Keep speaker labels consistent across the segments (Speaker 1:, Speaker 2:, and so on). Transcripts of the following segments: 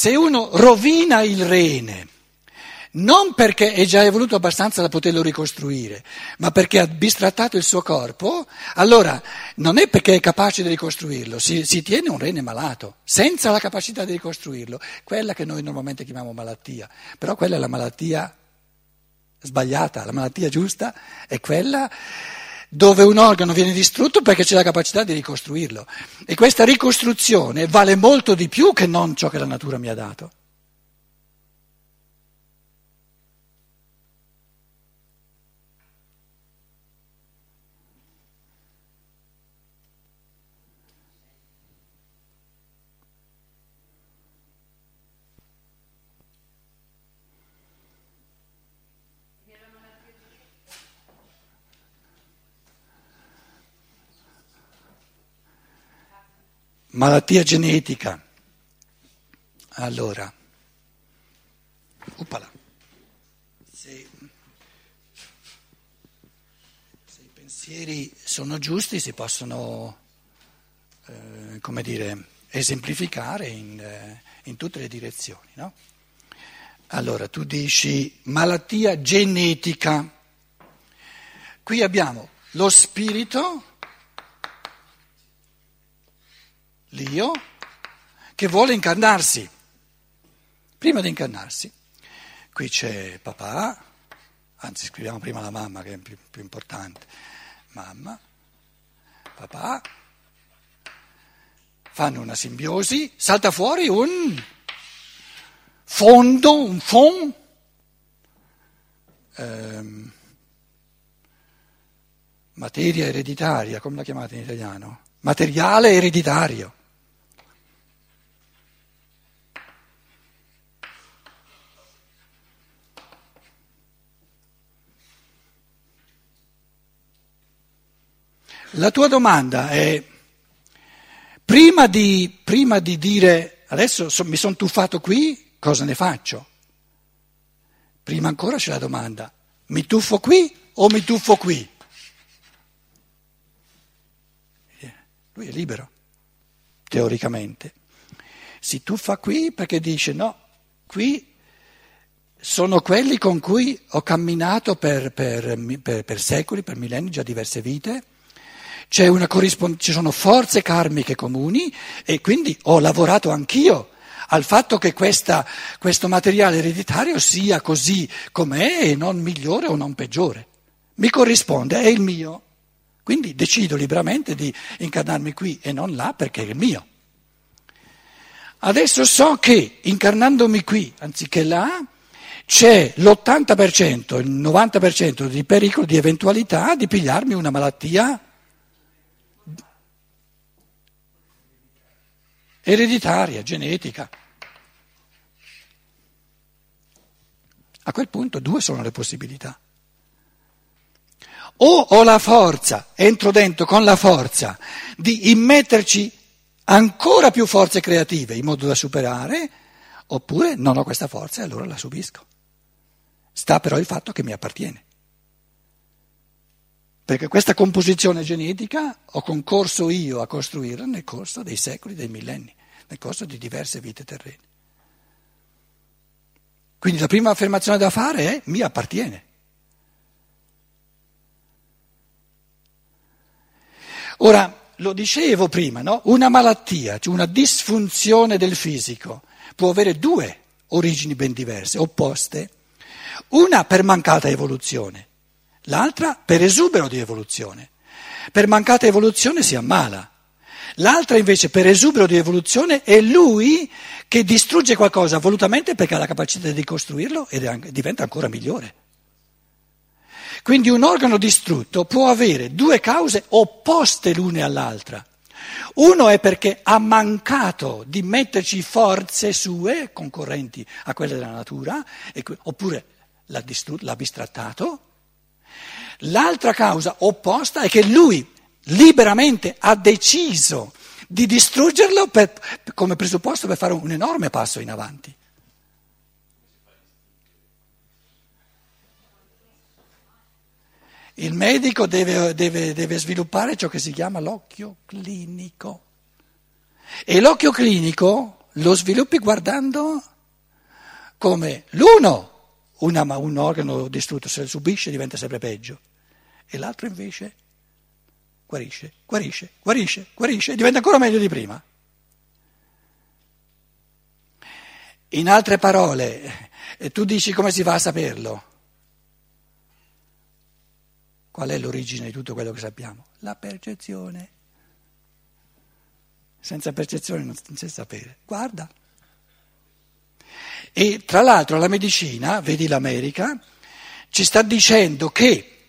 Speaker 1: Se uno rovina il rene, non perché è già evoluto abbastanza da poterlo ricostruire, ma perché ha bistrattato il suo corpo, allora non è perché è capace di ricostruirlo, si, si, tiene un rene malato, senza la capacità di ricostruirlo, quella che noi normalmente chiamiamo malattia, però quella è la malattia sbagliata, la malattia giusta è quella dove un organo viene distrutto perché c'è la capacità di ricostruirlo. E questa ricostruzione vale molto di più che non ciò che la natura mi ha dato. Malattia genetica. Allora, Uppala. Se, se, i pensieri sono giusti si possono, eh, come dire, esemplificare in, eh, in tutte le direzioni. No? Allora, tu dici malattia genetica. Qui abbiamo lo spirito l'io, che vuole incarnarsi. Prima di incarnarsi, qui c'è papà, anzi scriviamo prima la mamma che è più, più importante, mamma, papà, fanno una simbiosi, salta fuori un fondo, un fond, ehm, materia ereditaria, come la chiamate in italiano? Materiale ereditario. La tua domanda è, prima di, prima di dire adesso so, mi sono tuffato qui, cosa ne faccio? Prima ancora c'è la domanda, mi tuffo qui o mi tuffo qui? Lui è libero, teoricamente. Si tuffa qui perché dice no, qui sono quelli con cui ho camminato per, per, per, per secoli, per millenni, già diverse vite corrispond- ci sono forze karmiche comuni e quindi ho lavorato anch'io al fatto che questa, questo materiale ereditario sia così com'è e non migliore o non peggiore. Mi corrisponde, è il mio. Quindi decido liberamente di incarnarmi qui e non là perché è il mio. Adesso so che incarnandomi qui anziché là c'è l'80%, il 90% di pericolo, di eventualità di pigliarmi una malattia ereditaria, genetica. A quel punto due sono le possibilità. O ho la forza, entro dentro con la forza di immetterci ancora più forze creative in modo da superare, oppure non ho questa forza e allora la subisco. Sta però il fatto che mi appartiene. Perché questa composizione genetica ho concorso io a costruirla nel corso dei secoli, dei millenni, nel corso di diverse vite terrene. Quindi la prima affermazione da fare è mi appartiene. Ora, lo dicevo prima, no? una malattia, cioè una disfunzione del fisico, può avere due origini ben diverse, opposte. Una per mancata evoluzione l'altra per esubero di evoluzione. Per mancata evoluzione si ammala. L'altra invece per esubero di evoluzione è lui che distrugge qualcosa volutamente perché ha la capacità di costruirlo e diventa ancora migliore. Quindi un organo distrutto può avere due cause opposte l'una all'altra. Uno è perché ha mancato di metterci forze sue, concorrenti a quelle della natura, oppure l'ha, distru- l'ha bistrattato, L'altra causa opposta è che lui liberamente ha deciso di distruggerlo per, come presupposto per fare un enorme passo in avanti. Il medico deve, deve, deve, sviluppare ciò che si chiama l'occhio clinico. E l'occhio clinico lo sviluppi guardando come l'uno, una, un organo distrutto, se subisce diventa sempre peggio, e l'altro invece guarisce, guarisce, guarisce, guarisce, diventa ancora meglio di prima. In altre parole, eh, tu dici come si fa a saperlo? Qual è l'origine di tutto quello che sappiamo? La percezione. Senza percezione non c'è sapere. Guarda. E tra l'altro la medicina, vedi l'America, ci sta dicendo che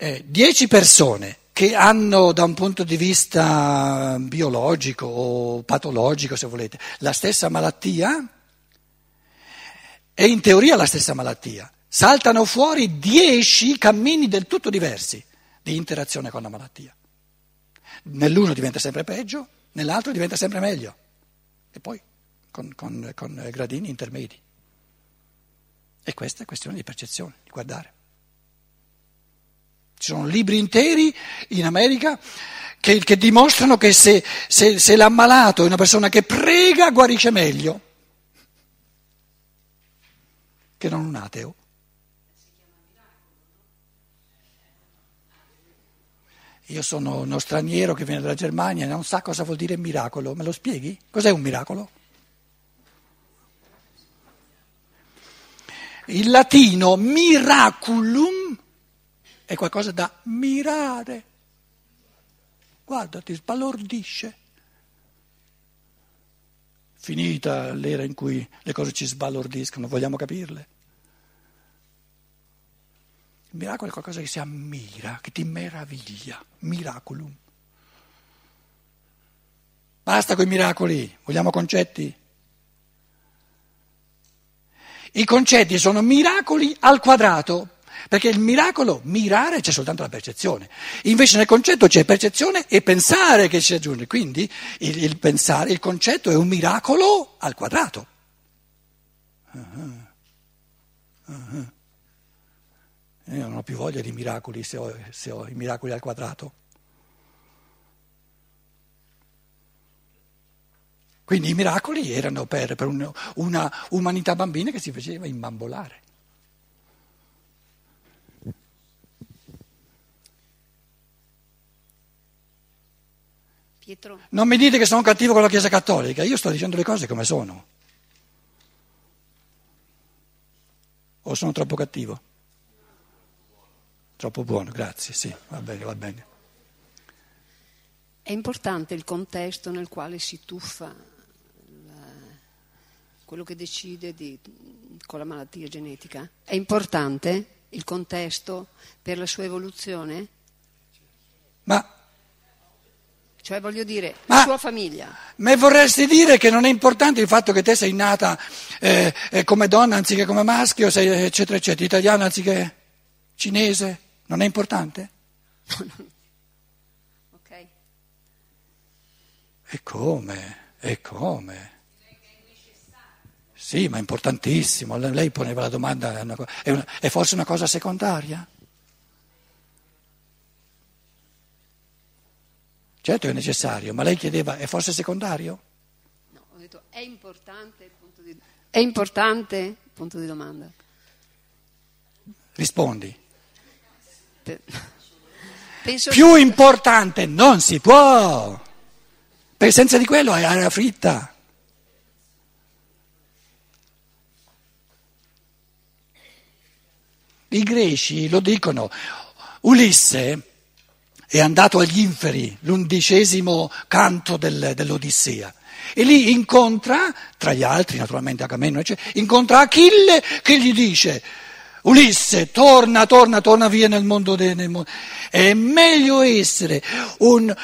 Speaker 1: eh, 10 persone che hanno da un punto di vista biologico o patologico, se volete, la stessa malattia, è in teoria la stessa malattia, saltano fuori 10 cammini del tutto diversi di interazione con la malattia. Nell'uno diventa sempre peggio, nell'altro diventa sempre meglio, e poi con, con, con gradini intermedi. E questa è questione di percezione, di guardare. Ci sono libri interi in America che, che dimostrano che se, se, se l'ammalato è una persona che prega, guarisce meglio che non un ateo. Io sono uno straniero che viene dalla Germania e non sa cosa vuol dire miracolo. Me lo spieghi? Cos'è un miracolo? Il latino miraculum è qualcosa da mirare. Guarda, ti sbalordisce. Finita l'era in cui le cose ci sbalordiscono, vogliamo capirle? Il miracolo è qualcosa che si ammira, che ti meraviglia, miraculum. Basta con i miracoli, vogliamo concetti? I concetti sono miracoli al quadrato. Perché il miracolo, mirare, c'è soltanto la percezione. Invece nel concetto c'è percezione e pensare che si aggiunge. Quindi il, il pensare, il concetto è un miracolo al quadrato. Uh-huh. Uh-huh. Io non ho più voglia di miracoli se ho, se ho i miracoli al quadrato. Quindi i miracoli erano per, per un, una umanità bambina che si faceva imbambolare. Pietro. Non mi dite che sono cattivo con la Chiesa Cattolica, io sto dicendo le cose come sono. O sono troppo cattivo? Troppo buono, grazie, sì, va bene, va bene.
Speaker 2: È importante il contesto nel quale si tuffa quello che decide di, con la malattia genetica? È importante il contesto per la sua evoluzione?
Speaker 1: Ma
Speaker 2: cioè voglio dire, Ma, la sua famiglia.
Speaker 1: Ma vorresti dire che non è importante il fatto che te sei nata eh, eh, come donna anziché come maschio, sei, eccetera, eccetera, italiana anziché cinese? Non è importante?
Speaker 2: ok.
Speaker 1: E come? E come? Sì, ma è importantissimo. Lei poneva la domanda, è, una, è, una, è forse una cosa secondaria? Certo è necessario, ma lei chiedeva è forse secondario?
Speaker 2: No, ho detto è importante, punto di, è importante, punto di domanda.
Speaker 1: Rispondi.
Speaker 2: Penso
Speaker 1: Più che... importante non si può, perché senza di quello è aria fritta. I greci lo dicono, Ulisse è andato agli inferi, l'undicesimo canto del, dell'Odissea. E lì incontra, tra gli altri naturalmente Agamennone, incontra Achille che gli dice, Ulisse, torna, torna, torna via nel mondo. De, nel mondo. È meglio essere un,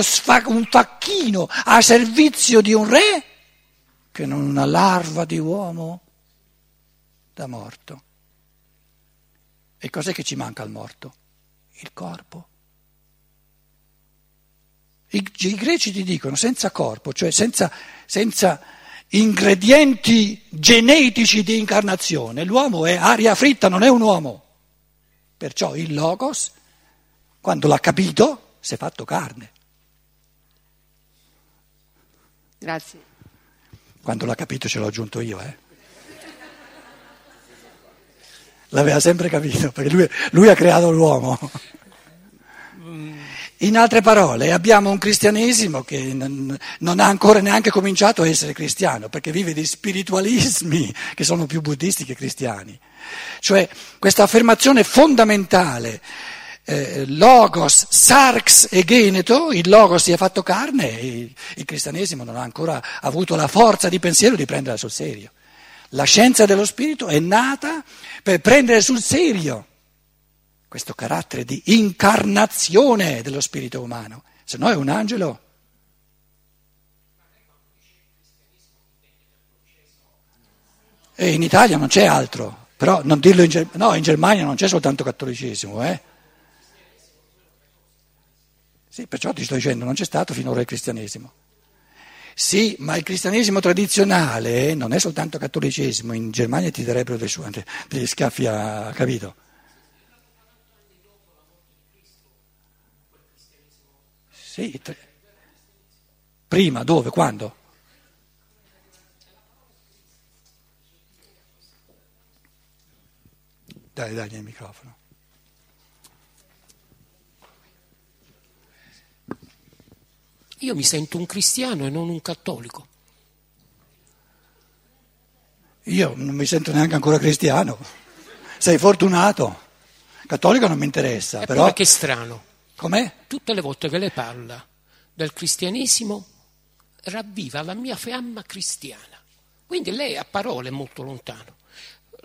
Speaker 1: sfa, un facchino a servizio di un re che non una larva di uomo da morto. E cos'è che ci manca al morto? Il corpo. I, I, greci ti dicono senza corpo, cioè senza, senza ingredienti genetici di incarnazione, l'uomo è aria fritta, non è un uomo. Perciò il Logos, quando l'ha capito, si è fatto carne.
Speaker 2: Grazie.
Speaker 1: Quando l'ha capito ce l'ho aggiunto io, eh. L'aveva sempre capito, perché lui, lui ha creato l'uomo. In altre parole, abbiamo un cristianesimo che non ha ancora neanche cominciato a essere cristiano, perché vive di spiritualismi che sono più buddisti che cristiani. Cioè, questa affermazione fondamentale, eh, logos, sarx e geneto, il logos si è fatto carne, e il cristianesimo non ha ancora avuto la forza di pensiero di prenderla sul serio. La scienza dello spirito è nata per prendere sul serio questo carattere di incarnazione dello spirito umano, se no è un angelo. E in Italia non c'è altro, però non dirlo in, Ger- no, in Germania non c'è soltanto cattolicesimo, eh? Sì, perciò ti sto dicendo, non c'è stato finora il cristianesimo. Sì, ma il cristianesimo tradizionale non è soltanto cattolicesimo, in Germania ti darebbero dei suoi, degli schiaffi a capito. Sì, tre. prima, dove, quando? Dai, dai il microfono.
Speaker 3: Io mi sento un cristiano e non un cattolico.
Speaker 1: Io non mi sento neanche ancora cristiano. Sei fortunato. Cattolico non mi interessa,
Speaker 3: E
Speaker 1: però...
Speaker 3: che strano.
Speaker 1: Com'è?
Speaker 3: Tutte le volte che lei parla del cristianesimo ravviva la mia fiamma cristiana. Quindi lei a parole è molto lontano.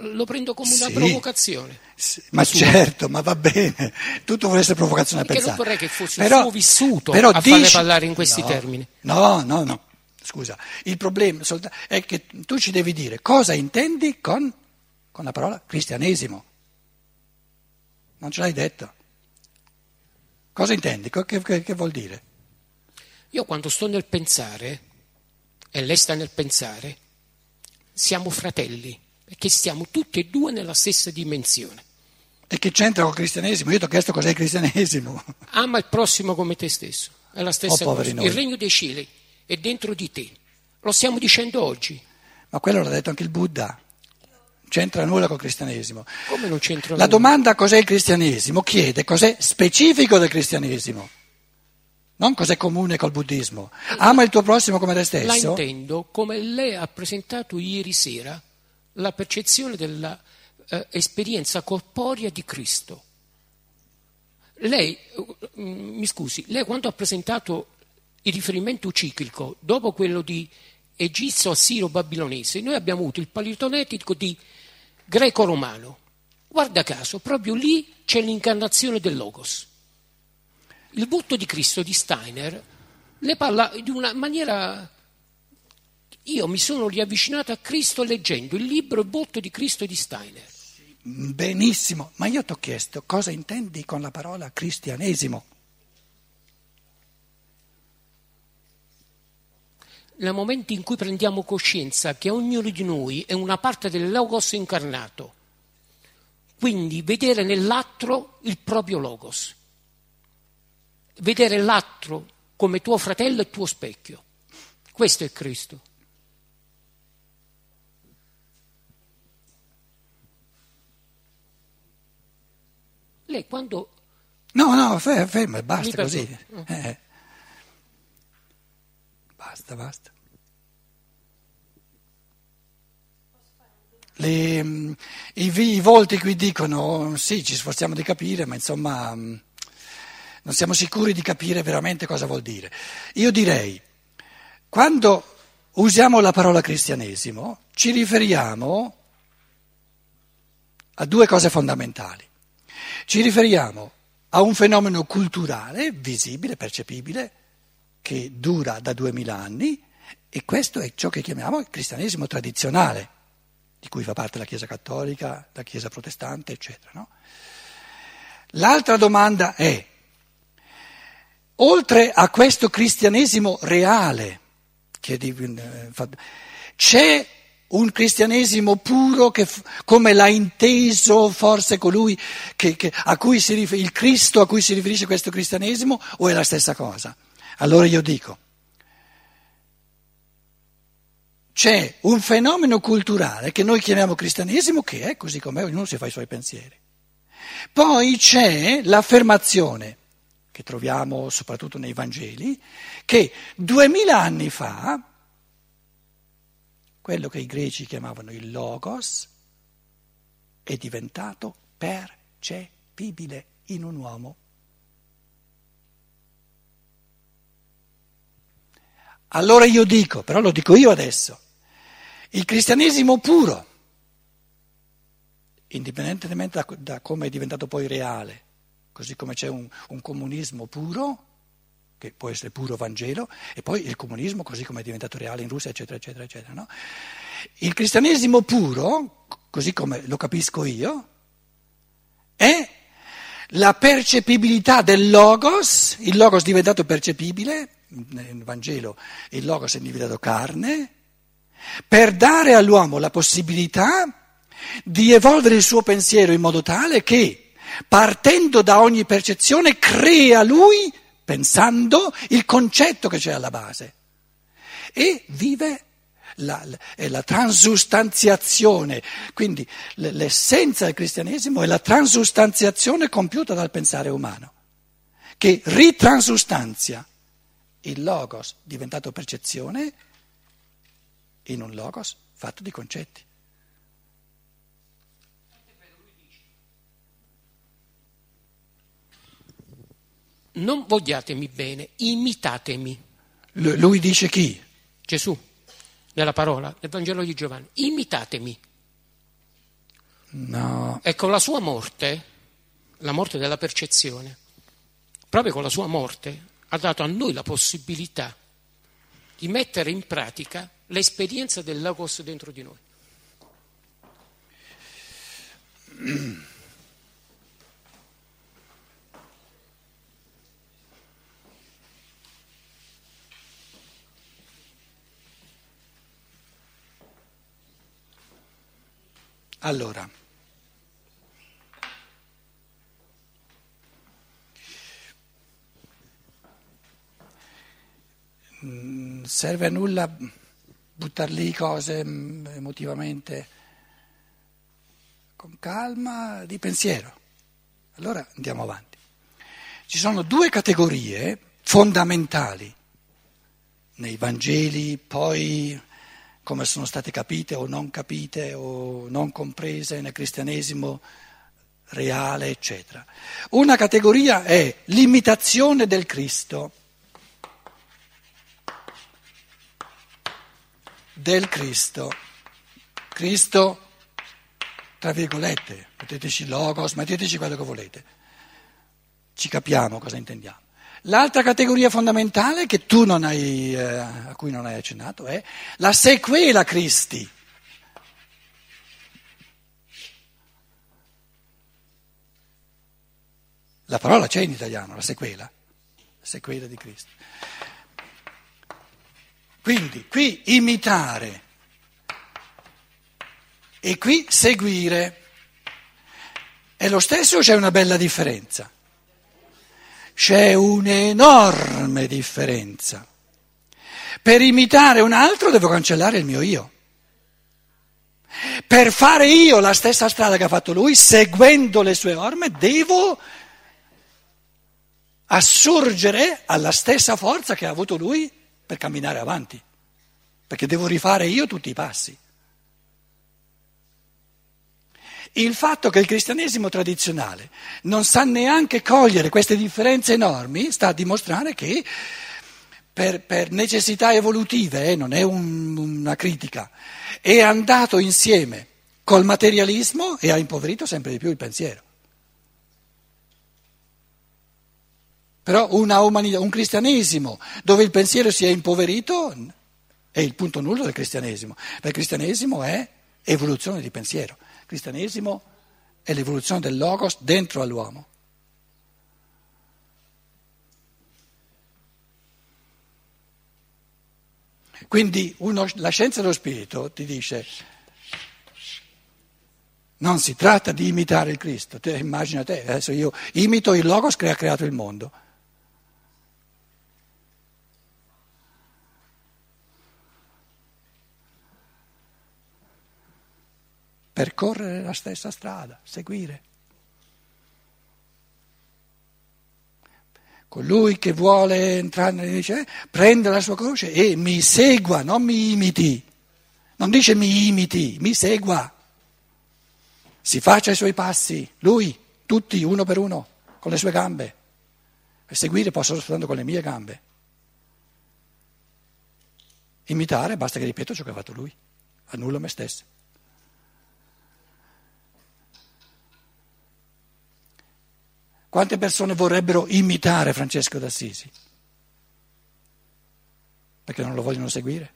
Speaker 3: Lo prendo come una
Speaker 1: Sì.
Speaker 3: provocazione.
Speaker 1: Sì, ma certo, ma va bene, tutto vuole essere provocazione
Speaker 3: Perché non
Speaker 1: pensare.
Speaker 3: vorrei che fosse il suo vissuto
Speaker 1: però
Speaker 3: a farle
Speaker 1: dici-
Speaker 3: parlare in questi
Speaker 1: No,
Speaker 3: termini.
Speaker 1: No, no, no, scusa, il problema è che tu ci devi dire cosa intendi con, con la parola cristianesimo. Non ce l'hai detto. Cosa intendi? Che, che- che vuol dire?
Speaker 3: Io quando sto nel pensare, e lei sta nel pensare, siamo fratelli, perché stiamo tutti e due nella stessa dimensione.
Speaker 1: E che c'entra con il cristianesimo? Io ti ho chiesto cos'è il cristianesimo.
Speaker 3: Ama il prossimo come te stesso, è la stessa
Speaker 1: Oh,
Speaker 3: cosa.
Speaker 1: noi.
Speaker 3: Il regno dei cieli è dentro di te. Lo stiamo dicendo oggi.
Speaker 1: Ma quello l'ha detto anche il Buddha. C'entra nulla col cristianesimo.
Speaker 3: Come non c'entra
Speaker 1: La
Speaker 3: nulla?
Speaker 1: domanda cos'è il cristianesimo chiede cos'è specifico del cristianesimo, non cos'è comune col buddismo. Ama il tuo prossimo come te
Speaker 3: La
Speaker 1: stesso?
Speaker 3: intendo come lei ha presentato ieri sera la percezione dell'esperienza corporea di Cristo. Lei, eh, mi scusi, lei quando ha presentato il riferimento ciclico, dopo quello di egizio, assiro, babilonese, noi abbiamo avuto il palitonetico di greco-romano. Guarda caso, proprio lì c'è l'incarnazione del Logos. Il volto di Cristo di Steiner le parla di una maniera io mi sono riavvicinato a Cristo leggendo il libro Il volto di Cristo di Steiner.
Speaker 1: Benissimo, ma io ti ho chiesto cosa intendi con la parola cristianesimo.
Speaker 3: Nel momento in cui prendiamo coscienza che ognuno di noi è una parte del Logos incarnato, quindi vedere nell'altro il proprio Logos, vedere l'altro come tuo fratello e tuo specchio. Questo è Cristo. Lei quando
Speaker 1: No, no, fe- ferma, basta così.
Speaker 3: perdono.
Speaker 1: Eh. Basta, basta. Le, mm, i, I volti qui dicono sì, ci sforziamo di capire, ma insomma mm, non siamo sicuri di capire veramente cosa vuol dire. Io direi, quando usiamo la parola cristianesimo, ci riferiamo a due cose fondamentali. Ci riferiamo a un fenomeno culturale, visibile, percepibile, che dura da duemila anni e questo è ciò che chiamiamo il cristianesimo tradizionale, di cui fa parte la Chiesa cattolica, la Chiesa protestante, eccetera. no? L'altra domanda è, oltre a questo cristianesimo reale, eh, c'è un cristianesimo puro che, come l'ha inteso forse colui che, che- a cui si rifer- il Cristo a cui si riferisce questo cristianesimo o è la stessa cosa? Allora io dico, c'è un fenomeno culturale che noi chiamiamo cristianesimo che è così com'è, ognuno si fa i suoi pensieri. Poi c'è l'affermazione che troviamo soprattutto nei Vangeli, che duemila anni fa, quello che i greci chiamavano il logos, è diventato percepibile in un uomo. Allora io dico, però lo dico io adesso, il cristianesimo puro, indipendentemente da, da come è diventato poi reale, così come c'è un, un, comunismo puro, che può essere puro Vangelo, e poi il comunismo così come è diventato reale in Russia, eccetera, eccetera, eccetera. No? Il cristianesimo puro, così come lo capisco io, è la percepibilità del logos, il logos diventato percepibile, nel Vangelo il logos è diventato carne, per dare all'uomo la possibilità di evolvere il suo pensiero in modo tale che, partendo da ogni percezione, crea lui, pensando, il concetto che c'è alla base. E vive la, la transustanziazione, quindi l'essenza del cristianesimo è la transustanziazione compiuta dal pensare umano, che ritransustanzia il logos diventato percezione in un logos fatto di concetti.
Speaker 3: Non vogliatemi bene, imitatemi.
Speaker 1: Lui dice chi?
Speaker 3: Gesù, nella parola, nel Vangelo di Giovanni. Imitatemi.
Speaker 1: No.
Speaker 3: E con la sua morte, la morte della percezione, proprio con la sua morte, ha dato a noi la possibilità di mettere in pratica l'esperienza del Logos dentro di noi.
Speaker 1: Allora, serve a nulla buttare lì cose mm, emotivamente con calma di pensiero. Allora andiamo avanti. Ci sono due categorie fondamentali nei Vangeli, poi come sono state capite o non capite o non comprese nel cristianesimo reale, eccetera. Una categoria è l'imitazione del Cristo. Del Cristo. Cristo, tra virgolette, metteteci logos, metteteci quello che volete. Ci capiamo cosa intendiamo. L'altra categoria fondamentale che tu non hai, eh, a cui non hai accennato è la sequela Cristi. La parola c'è in italiano, la sequela, la sequela di Cristo. Quindi qui imitare e qui seguire. È lo stesso o c'è una bella differenza? C'è un'enorme differenza. Per imitare un altro devo cancellare il mio io. Per fare io la stessa strada che ha fatto lui, seguendo le sue orme, devo assurgere alla stessa forza che ha avuto lui per camminare avanti, perché devo rifare io tutti i passi. Il fatto che il cristianesimo tradizionale non sa neanche cogliere queste differenze enormi sta a dimostrare che per, per necessità evolutive, eh, non è un, una critica, è andato insieme col materialismo e ha impoverito sempre di più il pensiero. Però umanità, un cristianesimo dove il pensiero si è impoverito è il punto nullo del cristianesimo, perché il cristianesimo è evoluzione di pensiero, il cristianesimo è l'evoluzione del logos dentro all'uomo. Quindi uno, la scienza dello spirito ti dice non si tratta di imitare il Cristo, te, immagina te, adesso io imito il logos che ha creato il mondo. Percorrere la stessa strada, seguire. Colui che vuole entrare nelle cielo, prende la sua croce e mi segua, non mi imiti. Non dice mi imiti, mi segua. Si faccia i suoi passi, lui, tutti, uno per uno, con le sue gambe. E seguire posso soltanto con le mie gambe. Imitare, basta che ripeto ciò che ha fatto lui, annullo me stesso. Quante persone vorrebbero imitare Francesco d'Assisi? Perché non lo vogliono seguire?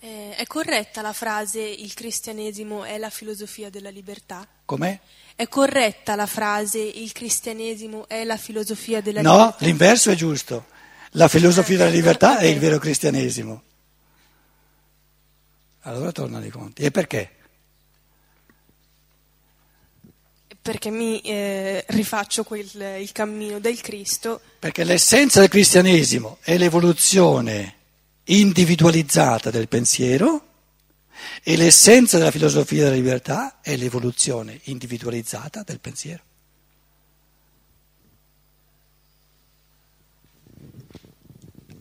Speaker 4: Eh, è corretta la frase il cristianesimo è la filosofia della libertà?
Speaker 1: Com'è?
Speaker 4: È corretta la frase il cristianesimo è la filosofia della
Speaker 1: no,
Speaker 4: libertà?
Speaker 1: No, l'inverso è giusto. La filosofia della libertà è il vero cristianesimo. Allora tornano i conti. E perché?
Speaker 4: Perché mi eh, rifaccio quel, il cammino del Cristo.
Speaker 1: Perché l'essenza del cristianesimo è l'evoluzione individualizzata del pensiero e l'essenza della filosofia della libertà è l'evoluzione individualizzata del pensiero.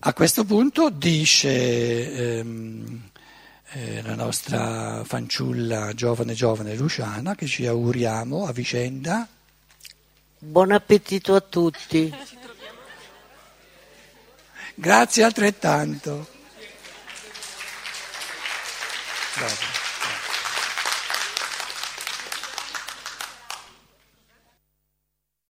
Speaker 1: A questo punto dice ehm, eh, la nostra fanciulla giovane giovane Luciana che ci auguriamo a vicenda.
Speaker 5: Buon appetito a tutti.
Speaker 1: Grazie altrettanto. Grazie.